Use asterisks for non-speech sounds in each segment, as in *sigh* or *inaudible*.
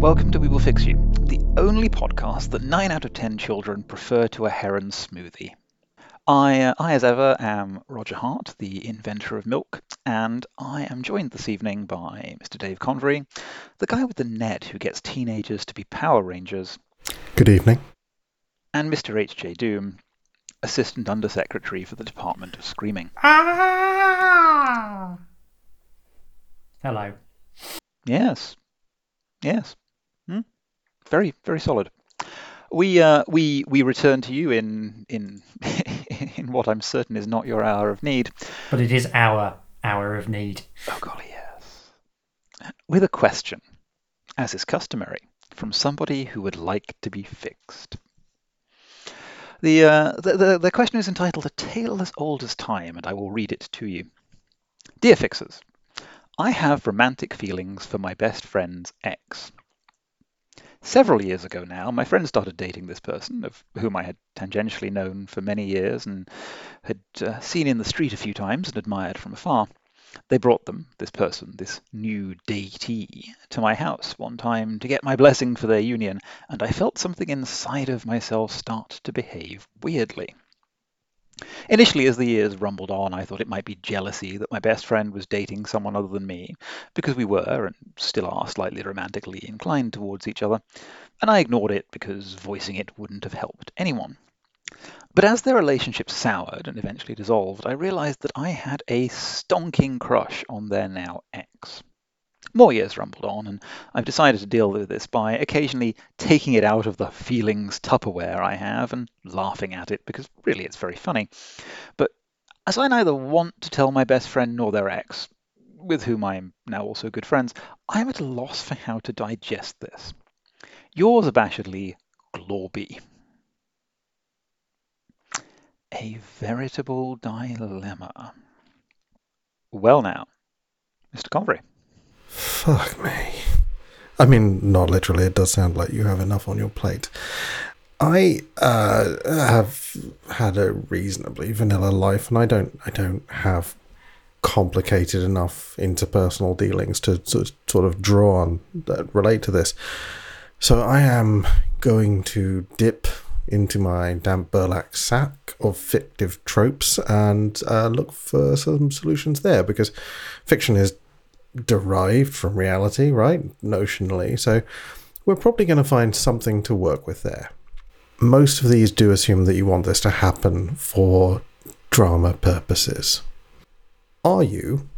welcome to We Will Fix You, the only podcast that 9 out of 10 children prefer to a heron smoothie. I, uh, I, as ever, am Roger Hart, the inventor of milk, and I am joined this evening by Mr. Dave Convery, the guy with the net who gets teenagers to be Power Rangers. Good evening. And Mr. H.J. Doom, Assistant Undersecretary for the Department of Screaming. Ah! Hello. Yes. Yes. Hmm? Very, very solid. We uh, we we return to you in in *laughs* in what I'm certain is not your hour of need. But it is our hour of need. Oh golly, yes. With a question, as is customary, from somebody who would like to be fixed. The, uh, the, the, the question is entitled A Tale as Old as Time, and I will read it to you. Dear Fixers, I have romantic feelings for my best friend's ex. Several years ago now, my friend started dating this person, of whom I had tangentially known for many years and had uh, seen in the street a few times and admired from afar. They brought them, this person, this new datee, to my house one time to get my blessing for their union, and I felt something inside of myself start to behave weirdly. Initially, as the years rumbled on, I thought it might be jealousy that my best friend was dating someone other than me, because we were, and still are, slightly romantically inclined towards each other, and I ignored it because voicing it wouldn't have helped anyone. But as their relationship soured and eventually dissolved, I realized that I had a stonking crush on their now ex. More years rumbled on, and I've decided to deal with this by occasionally taking it out of the feelings Tupperware I have and laughing at it because really it's very funny. But as I neither want to tell my best friend nor their ex, with whom I am now also good friends, I am at a loss for how to digest this. Yours abashedly, Glorby. A veritable dilemma. Well, now, Mr. Convery. Fuck me. I mean, not literally. It does sound like you have enough on your plate. I uh, have had a reasonably vanilla life, and I don't. I don't have complicated enough interpersonal dealings to, to sort of draw on that relate to this. So I am going to dip into my damp burlap sack of fictive tropes and uh, look for some solutions there because fiction is derived from reality, right? Notionally. So we're probably going to find something to work with there. Most of these do assume that you want this to happen for drama purposes. Are you,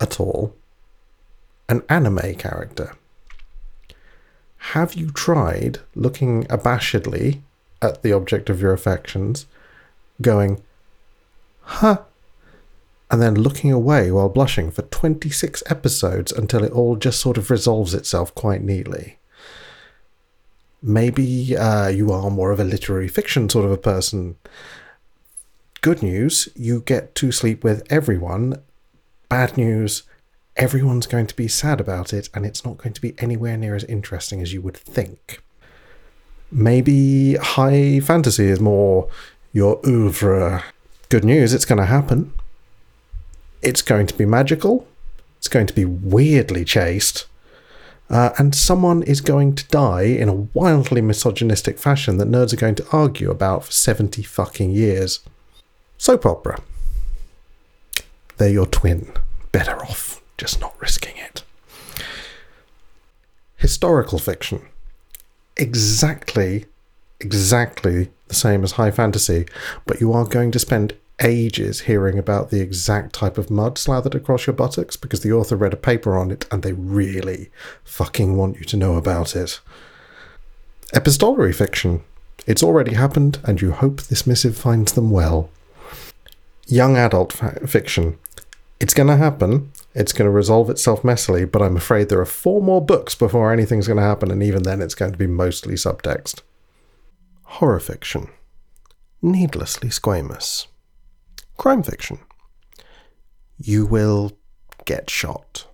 at all, an anime character? Have you tried looking abashedly at the object of your affections, going, huh, and then looking away while blushing for 26 episodes until it all just sort of resolves itself quite neatly. Maybe uh, you are more of a literary fiction sort of a person. Good news, you get to sleep with everyone. Bad news, everyone's going to be sad about it, and it's not going to be anywhere near as interesting as you would think. Maybe high fantasy is more your oeuvre. Good news, it's going to happen. It's going to be magical. It's going to be weirdly chaste. Uh, and someone is going to die in a wildly misogynistic fashion that nerds are going to argue about for 70 fucking years. Soap opera. They're your twin. Better off just not risking it. Historical fiction. Exactly, exactly the same as high fantasy, but you are going to spend ages hearing about the exact type of mud slathered across your buttocks because the author read a paper on it and they really fucking want you to know about it. Epistolary fiction. It's already happened, and you hope this missive finds them well. Young adult fa- fiction. It's going to happen. It's going to resolve itself messily, but I'm afraid there are four more books before anything's going to happen, and even then it's going to be mostly subtext. Horror fiction. Needlessly squamous crime fiction. You will get shot.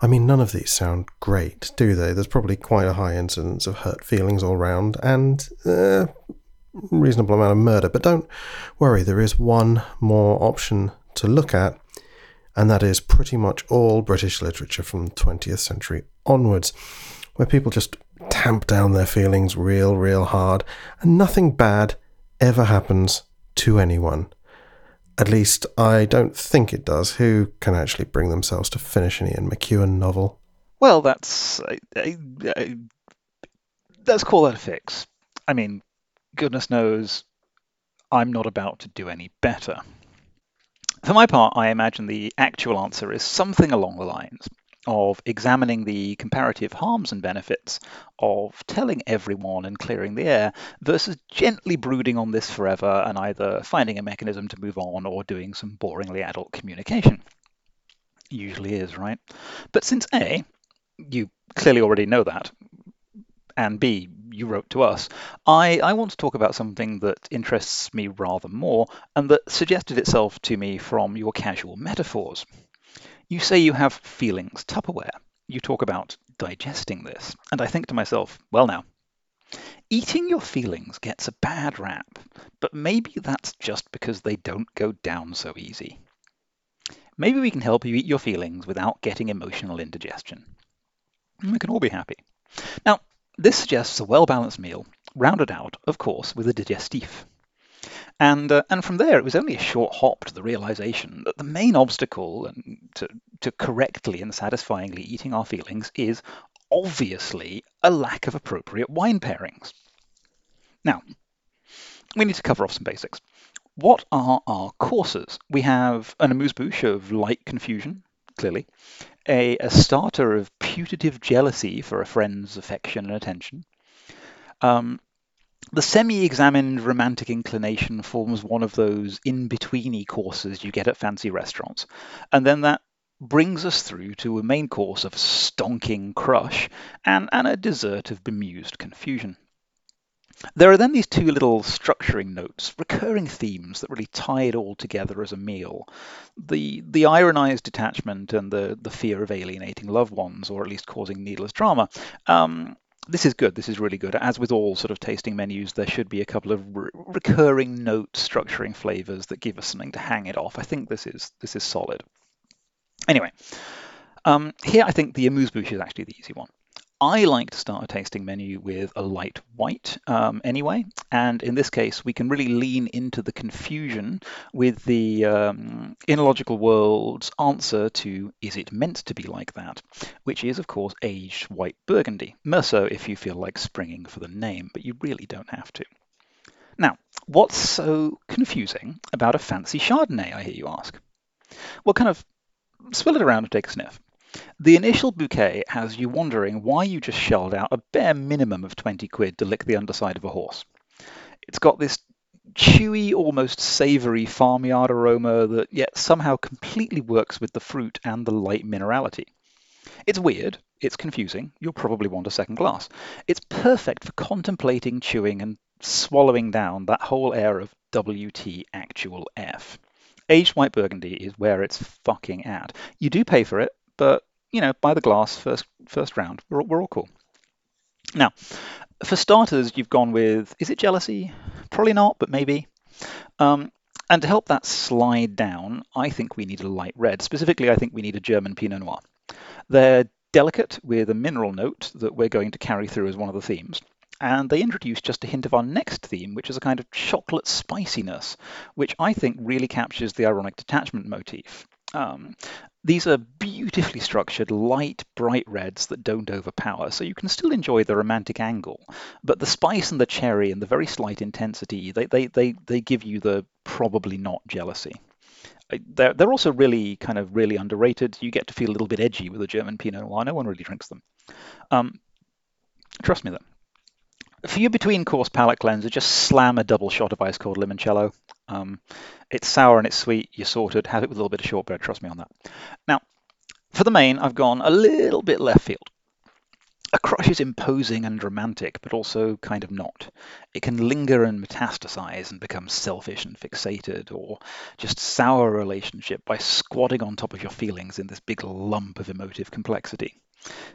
I mean, none of these sound great, do they? There's probably quite a high incidence of hurt feelings all round and a uh, reasonable amount of murder. But don't worry, there is one more option to look at, and that is pretty much all British literature from the 20th century onwards, where people just tamp down their feelings real, real hard, and nothing bad ever happens to anyone. At least, I don't think it does. Who can actually bring themselves to finish an Ian McEwan novel? Well, that's uh, uh, let's call that a fix. I mean, goodness knows, I'm not about to do any better. For my part, I imagine the actual answer is something along the lines of examining the comparative harms and benefits of telling everyone and clearing the air versus gently brooding on this forever and either finding a mechanism to move on or doing some boringly adult communication. Usually is, right? But since A, you clearly already know that, and B, you wrote to us, I, I want to talk about something that interests me rather more and that suggested itself to me from your casual metaphors. You say you have feelings, Tupperware. You talk about digesting this. And I think to myself, well, now, eating your feelings gets a bad rap, but maybe that's just because they don't go down so easy. Maybe we can help you eat your feelings without getting emotional indigestion. We can all be happy. Now, this suggests a well balanced meal, rounded out, of course, with a digestif. And, uh, and from there, it was only a short hop to the realization that the main obstacle to, to correctly and satisfyingly eating our feelings is obviously a lack of appropriate wine pairings. Now, we need to cover off some basics. What are our courses? We have an amuse-bouche of light confusion, clearly, a, a starter of putative jealousy for a friend's affection and attention, um, the semi-examined romantic inclination forms one of those in-betweeny courses you get at fancy restaurants. And then that brings us through to a main course of stonking crush and, and a dessert of bemused confusion. There are then these two little structuring notes, recurring themes that really tie it all together as a meal. The the ironized detachment and the, the fear of alienating loved ones, or at least causing needless drama. Um, this is good. This is really good. As with all sort of tasting menus, there should be a couple of re- recurring notes structuring flavors that give us something to hang it off. I think this is this is solid. Anyway, um, here I think the amuse bouche is actually the easy one. I like to start a tasting menu with a light white um, anyway, and in this case, we can really lean into the confusion with the um, world's answer to is it meant to be like that, which is, of course, aged white burgundy. Meursault if you feel like springing for the name, but you really don't have to. Now, what's so confusing about a fancy Chardonnay, I hear you ask? Well, kind of swill it around and take a sniff. The initial bouquet has you wondering why you just shelled out a bare minimum of 20 quid to lick the underside of a horse. It's got this chewy, almost savoury farmyard aroma that yet somehow completely works with the fruit and the light minerality. It's weird, it's confusing, you'll probably want a second glass. It's perfect for contemplating, chewing, and swallowing down that whole air of WT actual F. Aged white burgundy is where it's fucking at. You do pay for it, but you know, by the glass first first round. We're, we're all cool. Now, for starters, you've gone with is it jealousy? Probably not, but maybe. Um, and to help that slide down, I think we need a light red. Specifically, I think we need a German Pinot Noir. They're delicate with a mineral note that we're going to carry through as one of the themes. And they introduce just a hint of our next theme, which is a kind of chocolate spiciness, which I think really captures the ironic detachment motif. Um, these are beautifully structured, light, bright reds that don't overpower, so you can still enjoy the romantic angle. But the spice and the cherry and the very slight intensity, they, they, they, they give you the probably not jealousy. Uh, they're, they're also really kind of really underrated. You get to feel a little bit edgy with a German Pinot Noir. No one really drinks them. Um, trust me, though. For your between course palate cleanser, just slam a double shot of ice cold limoncello. Um, it's sour and it's sweet. You're sorted. Have it with a little bit of shortbread. Trust me on that. Now, for the main, I've gone a little bit left field. A crush is imposing and romantic, but also kind of not. It can linger and metastasize and become selfish and fixated, or just sour a relationship by squatting on top of your feelings in this big lump of emotive complexity.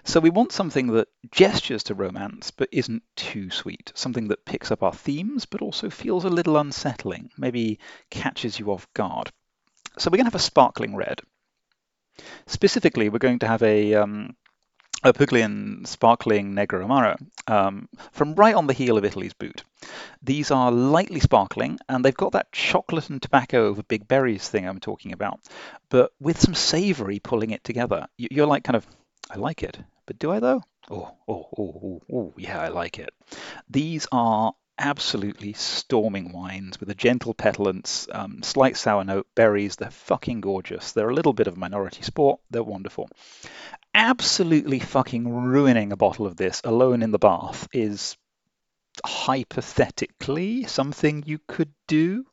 So we want something that gestures to romance but isn't too sweet, something that picks up our themes but also feels a little unsettling, maybe catches you off guard. So we're going to have a sparkling red. Specifically, we're going to have a um, a Puglian Sparkling Negro Amaro um, from right on the heel of Italy's boot. These are lightly sparkling and they've got that chocolate and tobacco over big berries thing I'm talking about, but with some savory pulling it together. You're like kind of, I like it, but do I though? Oh, oh, oh, oh, oh, yeah, I like it. These are absolutely storming wines with a gentle petulance, um, slight sour note, berries. They're fucking gorgeous. They're a little bit of minority sport. They're wonderful. Absolutely fucking ruining a bottle of this alone in the bath is hypothetically something you could do.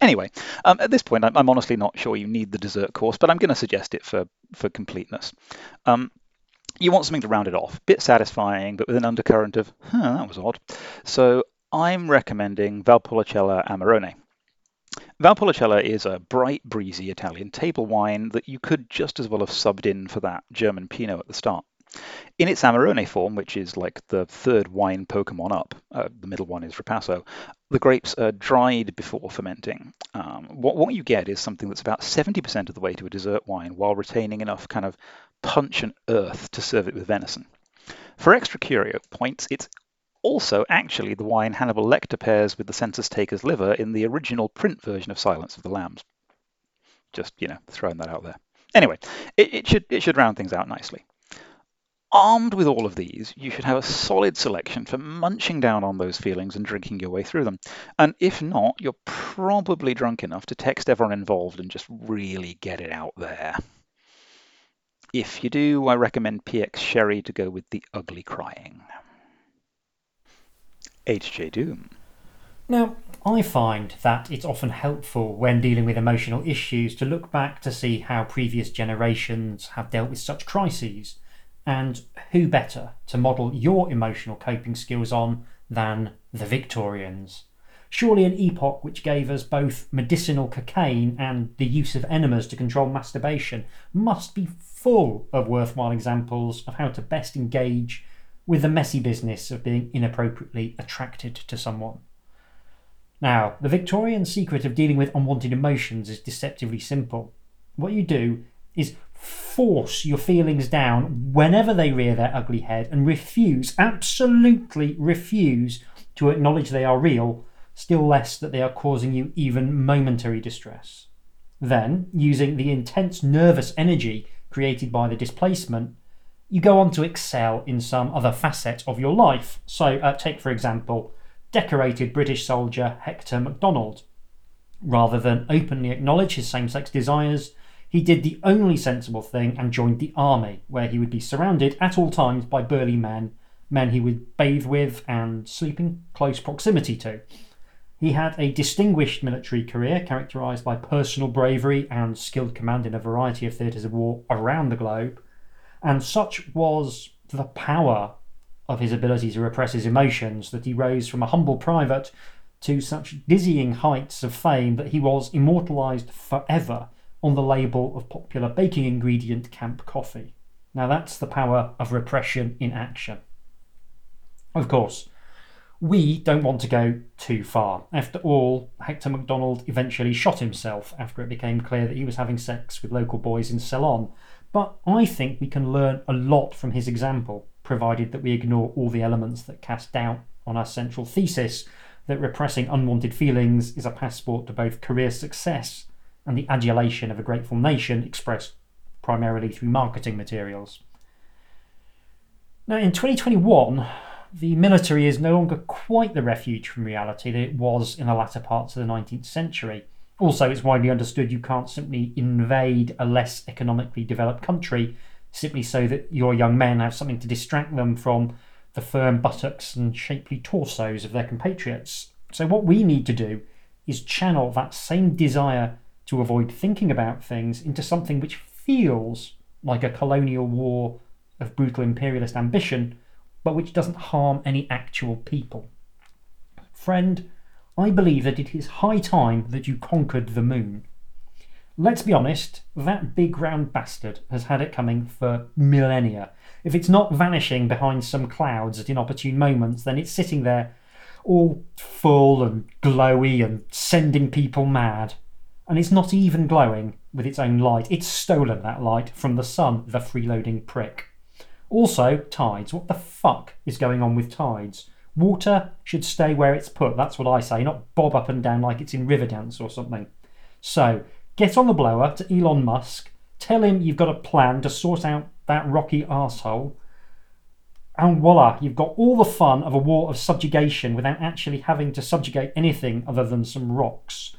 Anyway, um, at this point, I'm, I'm, honestly not sure you need the dessert course, but I'm going to suggest it for, for completeness. Um, you want something to round it off, a bit satisfying, but with an undercurrent of, huh, that was odd. So I'm recommending Valpolicella Amarone. Valpolicella is a bright, breezy Italian table wine that you could just as well have subbed in for that German Pinot at the start. In its Amarone form, which is like the third wine Pokemon up, uh, the middle one is Ripasso, the grapes are dried before fermenting. Um, what, what you get is something that's about 70% of the way to a dessert wine while retaining enough kind of punch and earth to serve it with venison. For extra curio points, it's also actually the wine Hannibal Lecter pairs with the census taker's liver in the original print version of Silence of the Lambs. Just, you know, throwing that out there. Anyway, it, it should, it should round things out nicely. Armed with all of these, you should have a solid selection for munching down on those feelings and drinking your way through them. And if not, you're probably drunk enough to text everyone involved and just really get it out there. If you do, I recommend PX Sherry to go with the ugly crying. HJ Doom. Now, I find that it's often helpful when dealing with emotional issues to look back to see how previous generations have dealt with such crises, and who better to model your emotional coping skills on than the Victorians? Surely an epoch which gave us both medicinal cocaine and the use of enemas to control masturbation must be full of worthwhile examples of how to best engage with the messy business of being inappropriately attracted to someone. Now, the Victorian secret of dealing with unwanted emotions is deceptively simple. What you do is force your feelings down whenever they rear their ugly head and refuse, absolutely refuse, to acknowledge they are real still less that they are causing you even momentary distress. Then, using the intense nervous energy created by the displacement, you go on to excel in some other facet of your life. So, uh, take for example, decorated British soldier Hector MacDonald. Rather than openly acknowledge his same sex desires, he did the only sensible thing and joined the army, where he would be surrounded at all times by burly men, men he would bathe with and sleep in close proximity to. He had a distinguished military career characterised by personal bravery and skilled command in a variety of theatres of war around the globe, and such was the power of his ability to repress his emotions that he rose from a humble private to such dizzying heights of fame that he was immortalised forever on the label of popular baking ingredient Camp Coffee. Now that's the power of repression in action. Of course, we don't want to go too far. After all, Hector MacDonald eventually shot himself after it became clear that he was having sex with local boys in Ceylon. But I think we can learn a lot from his example, provided that we ignore all the elements that cast doubt on our central thesis that repressing unwanted feelings is a passport to both career success and the adulation of a grateful nation expressed primarily through marketing materials. Now, in 2021, the military is no longer quite the refuge from reality that it was in the latter parts of the 19th century. Also, it's widely understood you can't simply invade a less economically developed country simply so that your young men have something to distract them from the firm buttocks and shapely torsos of their compatriots. So, what we need to do is channel that same desire to avoid thinking about things into something which feels like a colonial war of brutal imperialist ambition but which doesn't harm any actual people. Friend, I believe that it is high time that you conquered the moon. Let's be honest, that big round bastard has had it coming for millennia. If it's not vanishing behind some clouds at inopportune moments, then it's sitting there all full and glowy and sending people mad. And it's not even glowing with its own light. It's stolen that light from the sun, the freeloading prick. Also, tides. What the fuck is going on with tides? Water should stay where it's put, that's what I say, not bob up and down like it's in Riverdance or something. So, get on the blower to Elon Musk, tell him you've got a plan to sort out that rocky arsehole, and voila, you've got all the fun of a war of subjugation without actually having to subjugate anything other than some rocks.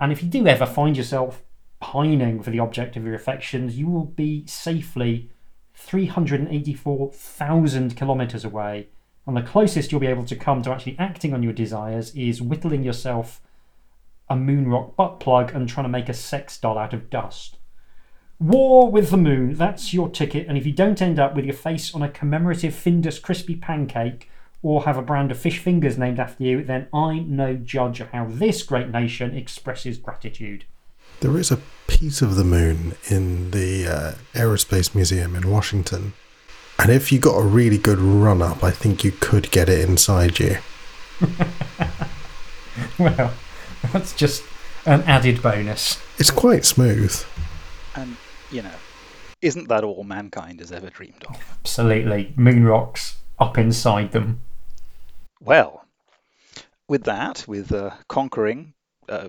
And if you do ever find yourself pining for the object of your affections, you will be safely 384,000 kilometres away. And the closest you'll be able to come to actually acting on your desires is whittling yourself a moon rock butt plug and trying to make a sex doll out of dust. War with the moon, that's your ticket. And if you don't end up with your face on a commemorative Findus crispy pancake or have a brand of fish fingers named after you, then I'm no judge of how this great nation expresses gratitude. There is a piece of the moon in the uh, Aerospace Museum in Washington. And if you got a really good run up, I think you could get it inside you. *laughs* well, that's just an added bonus. It's quite smooth. And, you know, isn't that all mankind has ever dreamed of? Absolutely. Moon rocks up inside them. Well, with that, with uh, conquering uh,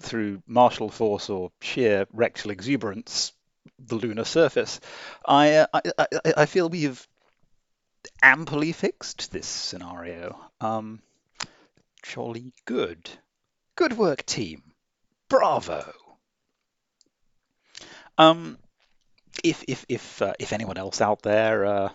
through martial force or sheer rectal exuberance the lunar surface, I, uh, I, I, I feel we've amply fixed this scenario. Um, jolly good. Good work, team. Bravo. Um, if if if uh, if anyone else out there uh,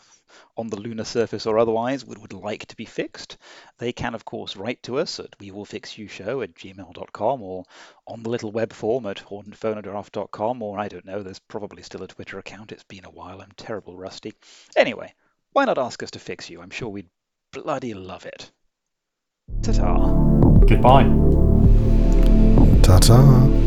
on the lunar surface or otherwise would, would like to be fixed, they can, of course, write to us at we will fix you show at gmail.com or on the little web form at hauntedphonograph.com or I don't know, there's probably still a Twitter account. It's been a while. I'm terrible rusty. Anyway, why not ask us to fix you? I'm sure we'd bloody love it. Ta ta. Goodbye. Ta ta.